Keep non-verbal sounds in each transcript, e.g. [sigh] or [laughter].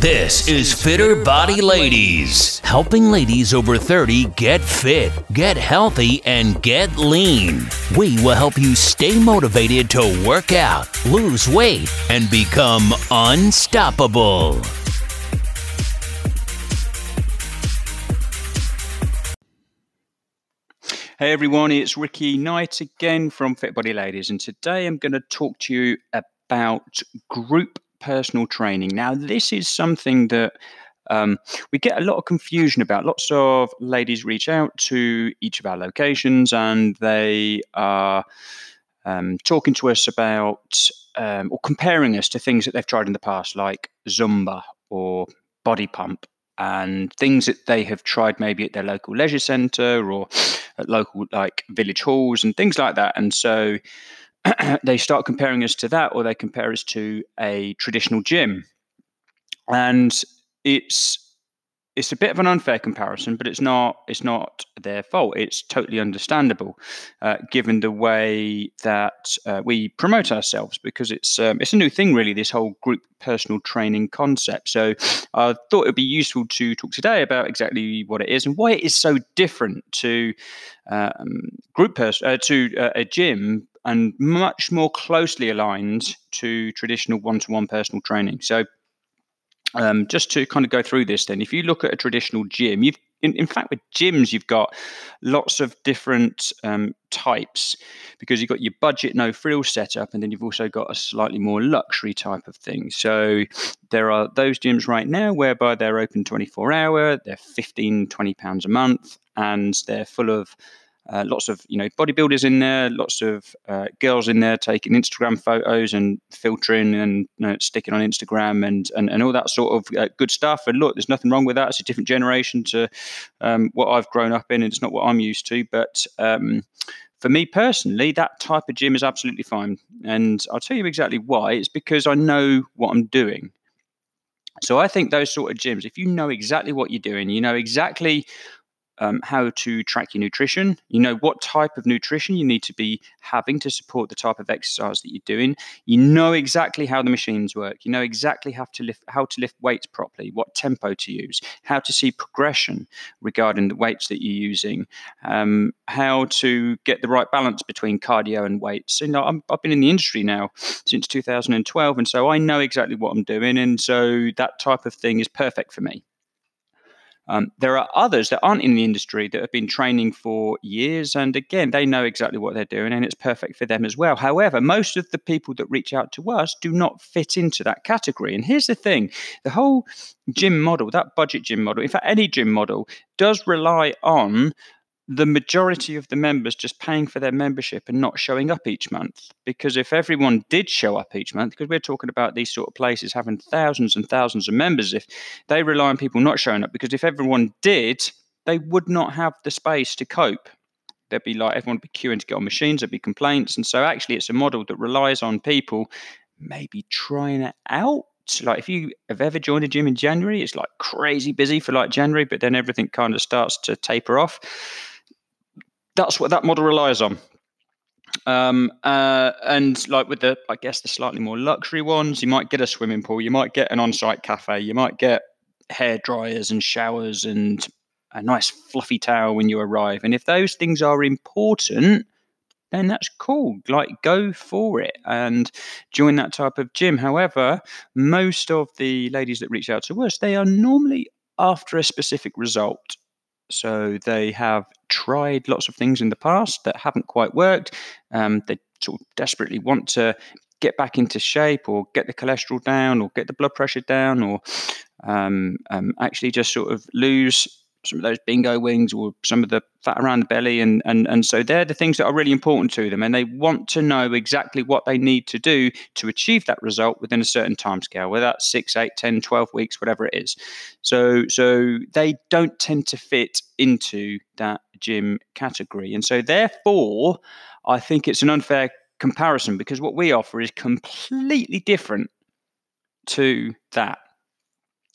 This is Fitter Body Ladies, helping ladies over 30 get fit, get healthy, and get lean. We will help you stay motivated to work out, lose weight, and become unstoppable. Hey everyone, it's Ricky Knight again from Fit Body Ladies, and today I'm going to talk to you about group personal training. Now, this is something that um, we get a lot of confusion about. Lots of ladies reach out to each of our locations and they are um, talking to us about um, or comparing us to things that they've tried in the past, like Zumba or Body Pump, and things that they have tried maybe at their local leisure centre or at local like village halls and things like that. And so [clears throat] they start comparing us to that, or they compare us to a traditional gym, and it's it's a bit of an unfair comparison, but it's not it's not their fault. It's totally understandable, uh, given the way that uh, we promote ourselves, because it's um, it's a new thing, really. This whole group personal training concept. So I thought it'd be useful to talk today about exactly what it is and why it is so different to um, group pers- uh, to uh, a gym and much more closely aligned to traditional one-to-one personal training. So um, just to kind of go through this, then, if you look at a traditional gym, you've in, in fact with gyms you've got lots of different um, types because you've got your budget no frills setup, and then you've also got a slightly more luxury type of thing. So there are those gyms right now whereby they're open 24 hour, they're 15, 20 pounds a month, and they're full of uh, lots of you know bodybuilders in there, lots of uh, girls in there taking Instagram photos and filtering and you know, sticking on Instagram and, and and all that sort of uh, good stuff. And look, there's nothing wrong with that. It's a different generation to um, what I've grown up in, and it's not what I'm used to. But um, for me personally, that type of gym is absolutely fine, and I'll tell you exactly why. It's because I know what I'm doing. So I think those sort of gyms, if you know exactly what you're doing, you know exactly um, how to track your nutrition. You know what type of nutrition you need to be having to support the type of exercise that you're doing. You know exactly how the machines work. You know exactly how to lift how to lift weights properly, what tempo to use, how to see progression regarding the weights that you're using, um, how to get the right balance between cardio and weights. You know, i have been in the industry now since 2012, and so I know exactly what I'm doing, and so that type of thing is perfect for me. Um, there are others that aren't in the industry that have been training for years, and again, they know exactly what they're doing, and it's perfect for them as well. However, most of the people that reach out to us do not fit into that category. And here's the thing the whole gym model, that budget gym model, in fact, any gym model, does rely on the majority of the members just paying for their membership and not showing up each month. Because if everyone did show up each month, because we're talking about these sort of places having thousands and thousands of members, if they rely on people not showing up, because if everyone did, they would not have the space to cope. There'd be like everyone would be queuing to get on machines, there'd be complaints. And so actually it's a model that relies on people maybe trying it out like if you have ever joined a gym in January, it's like crazy busy for like January, but then everything kind of starts to taper off that's what that model relies on. Um, uh, and like with the, I guess the slightly more luxury ones, you might get a swimming pool, you might get an on-site cafe, you might get hair dryers and showers and a nice fluffy towel when you arrive. And if those things are important, then that's cool. Like go for it and join that type of gym. However, most of the ladies that reach out to us, they are normally after a specific result. So they have tried lots of things in the past that haven't quite worked. Um, they sort of desperately want to get back into shape or get the cholesterol down or get the blood pressure down or um, um, actually just sort of lose some of those bingo wings or some of the fat around the belly. And and and so they're the things that are really important to them. And they want to know exactly what they need to do to achieve that result within a certain time scale whether that's 6 8 10 12 weeks whatever it is. So so they don't tend to fit into that gym category and so therefore i think it's an unfair comparison because what we offer is completely different to that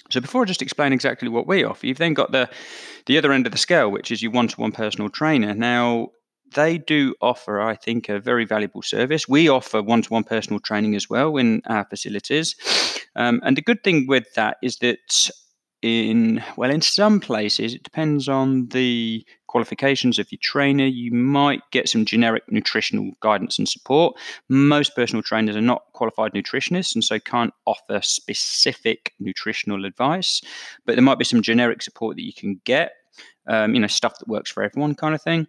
so before I just explain exactly what we offer, you've then got the the other end of the scale, which is your one-to-one personal trainer. Now, they do offer, I think, a very valuable service. We offer one to one personal training as well in our facilities. Um, and the good thing with that is that in well in some places it depends on the qualifications of your trainer you might get some generic nutritional guidance and support. Most personal trainers are not qualified nutritionists and so can't offer specific nutritional advice but there might be some generic support that you can get um, you know stuff that works for everyone kind of thing.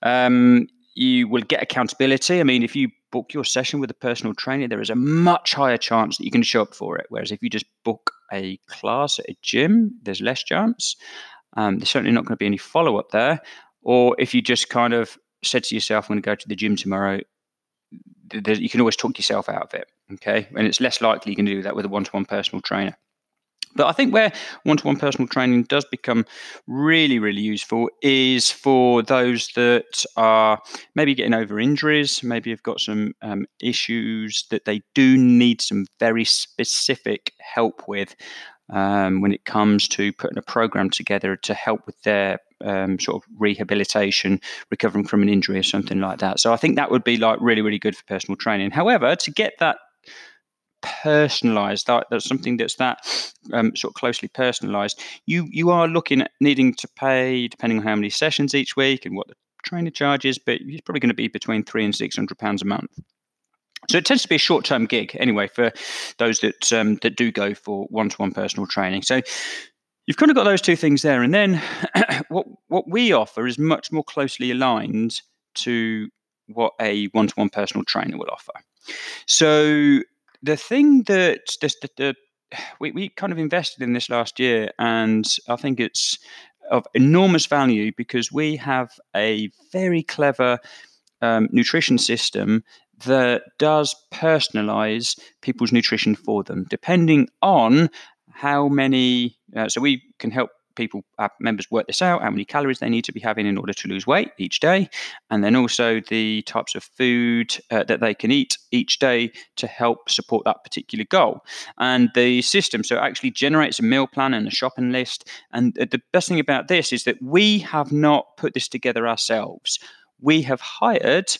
Um, you will get accountability. I mean if you book your session with a personal trainer there is a much higher chance that you can show up for it whereas if you just book a class at a gym, there's less chance. Um, there's certainly not going to be any follow up there. Or if you just kind of said to yourself, I'm going to go to the gym tomorrow, you can always talk yourself out of it. Okay. And it's less likely you can do that with a one to one personal trainer. But I think where one to one personal training does become really, really useful is for those that are maybe getting over injuries, maybe have got some um, issues that they do need some very specific help with. Um, when it comes to putting a program together to help with their um, sort of rehabilitation, recovering from an injury or something like that. So I think that would be like really, really good for personal training. However, to get that personalized that that's something that's that um, sort of closely personalized you you are looking at needing to pay depending on how many sessions each week and what the trainer charges but it's probably going to be between three and six hundred pounds a month so it tends to be a short-term gig anyway for those that um, that do go for one-to-one personal training. So you've kind of got those two things there and then [clears throat] what what we offer is much more closely aligned to what a one-to-one personal trainer will offer. So the thing that this, the, the, we, we kind of invested in this last year, and I think it's of enormous value because we have a very clever um, nutrition system that does personalize people's nutrition for them, depending on how many. Uh, so we can help people, our members work this out, how many calories they need to be having in order to lose weight each day, and then also the types of food uh, that they can eat each day to help support that particular goal. And the system, so it actually generates a meal plan and a shopping list. And the best thing about this is that we have not put this together ourselves. We have hired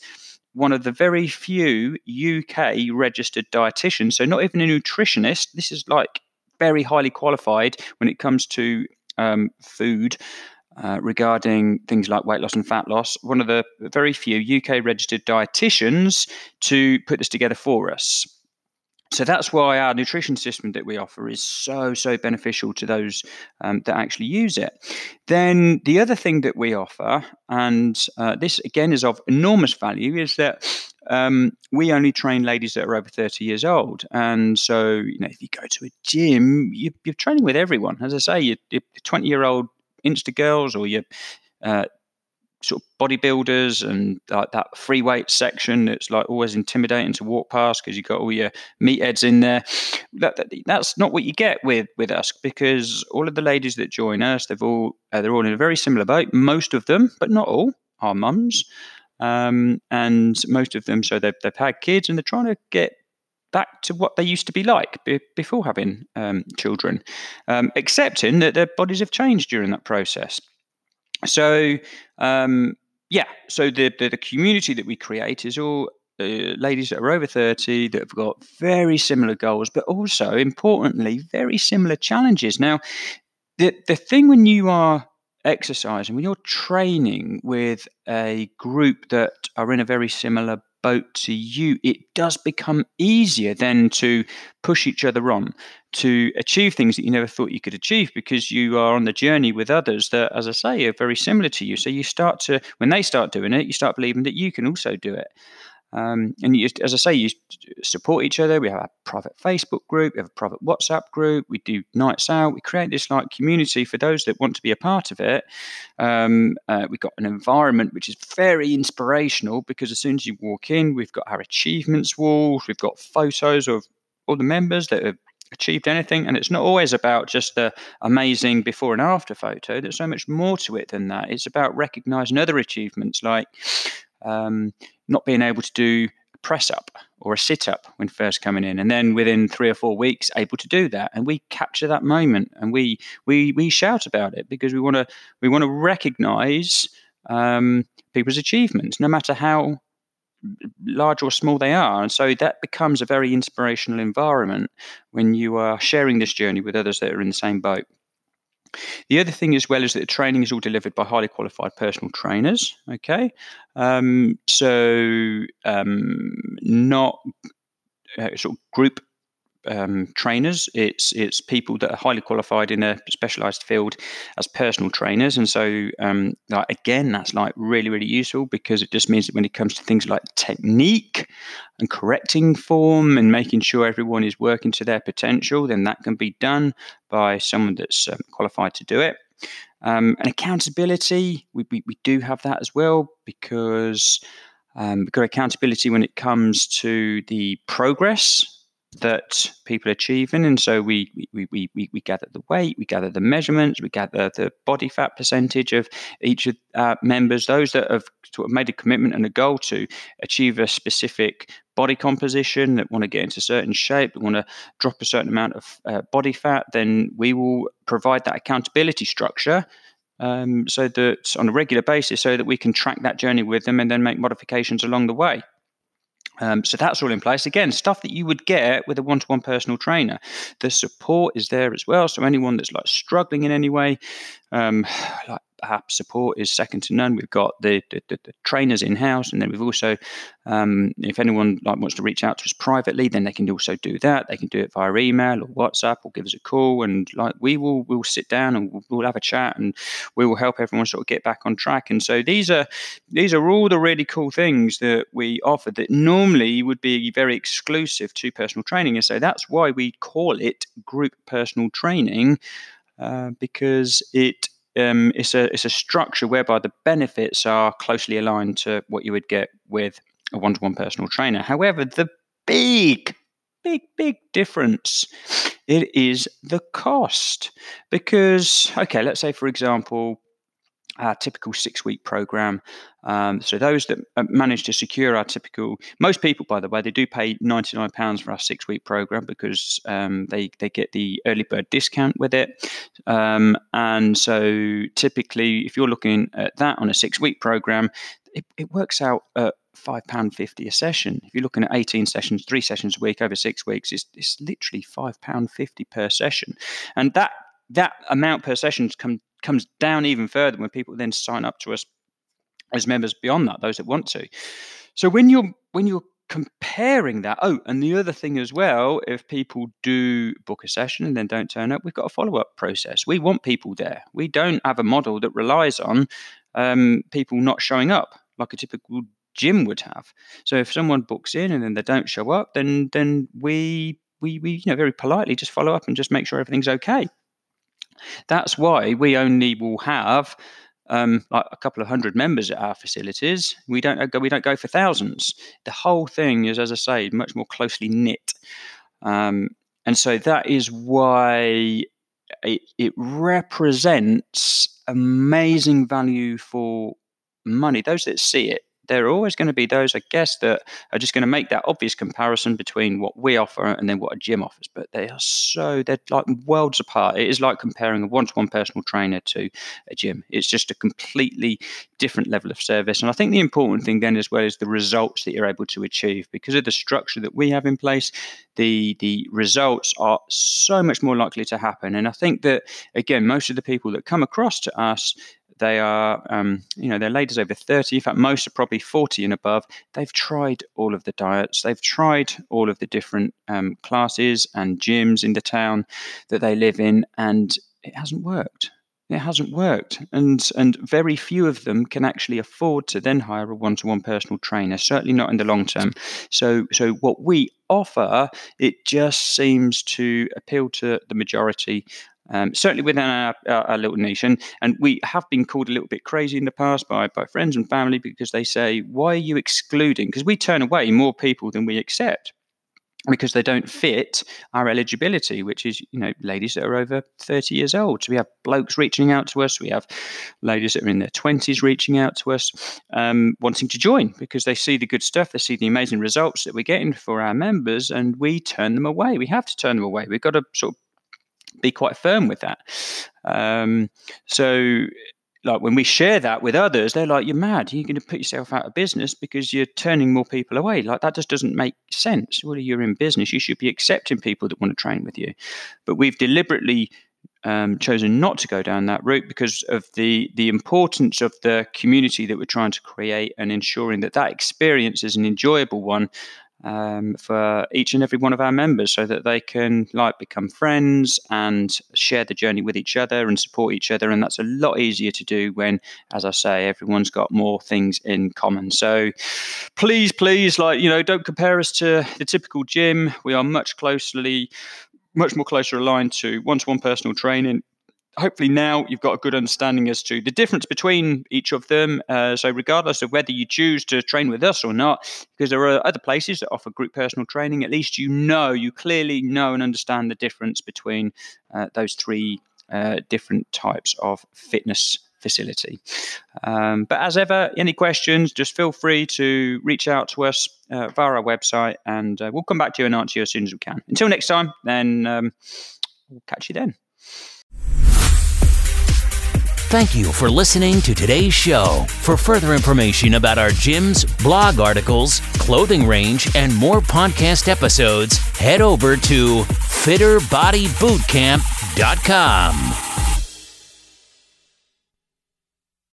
one of the very few UK registered dietitians, so not even a nutritionist. This is like very highly qualified when it comes to um, food uh, regarding things like weight loss and fat loss. One of the very few UK registered dietitians to put this together for us. So that's why our nutrition system that we offer is so, so beneficial to those um, that actually use it. Then the other thing that we offer, and uh, this again is of enormous value, is that um, we only train ladies that are over 30 years old. And so, you know, if you go to a gym, you, are training with everyone. As I say, you're 20 year old Insta girls or your uh, sort of bodybuilders and like that free weight section that's like always intimidating to walk past because you've got all your meatheads in there. That, that, that's not what you get with with us because all of the ladies that join us, they've all uh, they're all in a very similar boat. Most of them, but not all, are mums. Um, and most of them, so they've, they've had kids and they're trying to get back to what they used to be like be, before having um, children, um, accepting that their bodies have changed during that process. So, um, yeah, so the, the, the community that we create is all uh, ladies that are over 30 that have got very similar goals, but also importantly, very similar challenges. Now, the, the thing when you are exercising, when you're training with a group that are in a very similar boat to you, it does become easier then to push each other on to achieve things that you never thought you could achieve because you are on the journey with others that, as I say, are very similar to you. So you start to, when they start doing it, you start believing that you can also do it. Um, and you, as I say, you support each other. We have a private Facebook group, we have a private WhatsApp group. We do nights out. We create this like community for those that want to be a part of it. Um, uh, we've got an environment which is very inspirational because as soon as you walk in, we've got our achievements walls. We've got photos of all the members that have achieved anything. And it's not always about just the amazing before and after photo. There's so much more to it than that. It's about recognizing other achievements like um, not being able to do a press up or a sit up when first coming in, and then within three or four weeks able to do that, and we capture that moment and we we we shout about it because we want to we want to recognise um, people's achievements, no matter how large or small they are. And so that becomes a very inspirational environment when you are sharing this journey with others that are in the same boat. The other thing as well is that the training is all delivered by highly qualified personal trainers. Okay, um, so um, not uh, sort of group um, trainers. It's it's people that are highly qualified in a specialised field as personal trainers, and so um, like, again, that's like really really useful because it just means that when it comes to things like technique and correcting form and making sure everyone is working to their potential, then that can be done by someone that's um, qualified to do it. Um, and accountability, we, we, we do have that as well because um, we've got accountability when it comes to the progress that people are achieving. And so we, we, we, we, we gather the weight, we gather the measurements, we gather the body fat percentage of each of our members, those that have sort of made a commitment and a goal to achieve a specific body composition, that want to get into certain shape, that want to drop a certain amount of uh, body fat, then we will provide that accountability structure um, so that on a regular basis, so that we can track that journey with them and then make modifications along the way. Um, so that's all in place. Again, stuff that you would get with a one to one personal trainer. The support is there as well. So anyone that's like struggling in any way, um, [sighs] like perhaps support is second to none. We've got the, the, the, the trainers in house, and then we've also, um, if anyone like wants to reach out to us privately, then they can also do that. They can do it via email or WhatsApp or give us a call, and like we will we'll sit down and we'll, we'll have a chat, and we will help everyone sort of get back on track. And so these are these are all the really cool things that we offer that normally would be very exclusive to personal training, and so that's why we call it group personal training. Uh, because it um, it's a it's a structure whereby the benefits are closely aligned to what you would get with a one-to-one personal trainer. However, the big big big difference it is the cost because okay let's say for example our typical six week program. Um, so those that uh, manage to secure our typical, most people, by the way, they do pay ninety nine pounds for our six week program because um, they they get the early bird discount with it. Um, and so typically, if you're looking at that on a six week program, it, it works out at five pound fifty a session. If you're looking at eighteen sessions, three sessions a week over six weeks, it's, it's literally five pound fifty per session, and that that amount per session come, comes down even further when people then sign up to us as members beyond that, those that want to. So when you're when you're comparing that, oh, and the other thing as well, if people do book a session and then don't turn up, we've got a follow up process. We want people there. We don't have a model that relies on um, people not showing up like a typical gym would have. So if someone books in and then they don't show up, then then we we we you know very politely just follow up and just make sure everything's okay. That's why we only will have um, like a couple of hundred members at our facilities. We don't go, we don't go for thousands. The whole thing is, as I say, much more closely knit, um, and so that is why it, it represents amazing value for money. Those that see it there are always going to be those, I guess, that are just going to make that obvious comparison between what we offer and then what a gym offers. But they are so, they're like worlds apart. It is like comparing a one to one personal trainer to a gym. It's just a completely different level of service. And I think the important thing then as well is the results that you're able to achieve because of the structure that we have in place. The, the results are so much more likely to happen. And I think that, again, most of the people that come across to us they are, um, you know, they're ladies over 30. In fact, most are probably 40 and above. They've tried all of the diets. They've tried all of the different um, classes and gyms in the town that they live in, and it hasn't worked. It hasn't worked, and and very few of them can actually afford to then hire a one-to-one personal trainer. Certainly not in the long term. So so what we offer, it just seems to appeal to the majority um, certainly within our, our, our, little. And, and we have been called a little bit crazy in the past by, by friends and family because they say, why are you excluding? Because we turn away more people than we accept because they don't fit our eligibility, which is, you know, ladies that are over 30 years old. So we have blokes reaching out to us. We have ladies that are in their 20s reaching out to us, um, wanting to join because they see the good stuff. They see the amazing results that we're getting for our members, and we turn them away. We have to turn them away. We've got to sort of be quite firm with that. Um, so like when we share that with others, they're like, "You're mad! You're going to put yourself out of business because you're turning more people away." Like that just doesn't make sense. Well, you're in business; you should be accepting people that want to train with you. But we've deliberately um, chosen not to go down that route because of the the importance of the community that we're trying to create and ensuring that that experience is an enjoyable one um, for each and every one of our members so that they can like become friends and share the journey with each other and support each other. And that's a lot easier to do when as i say everyone's got more things in common. So please please like you know don't compare us to the typical gym. We are much closely much more closer aligned to one-to-one personal training hopefully now you've got a good understanding as to the difference between each of them. Uh, so, regardless of whether you choose to train with us or not, because there are other places that offer group personal training, at least you know, you clearly know and understand the difference between uh, those three uh, different types of fitness facility. Um, but as ever, any questions, just feel free to reach out to us uh, via our website and uh, we'll come back to you and answer you as soon as we can. Until next time, then um, we'll catch you then. Thank you for listening to today's show. For further information about our gyms, blog articles, clothing range, and more podcast episodes, head over to fitterbodybootcamp.com.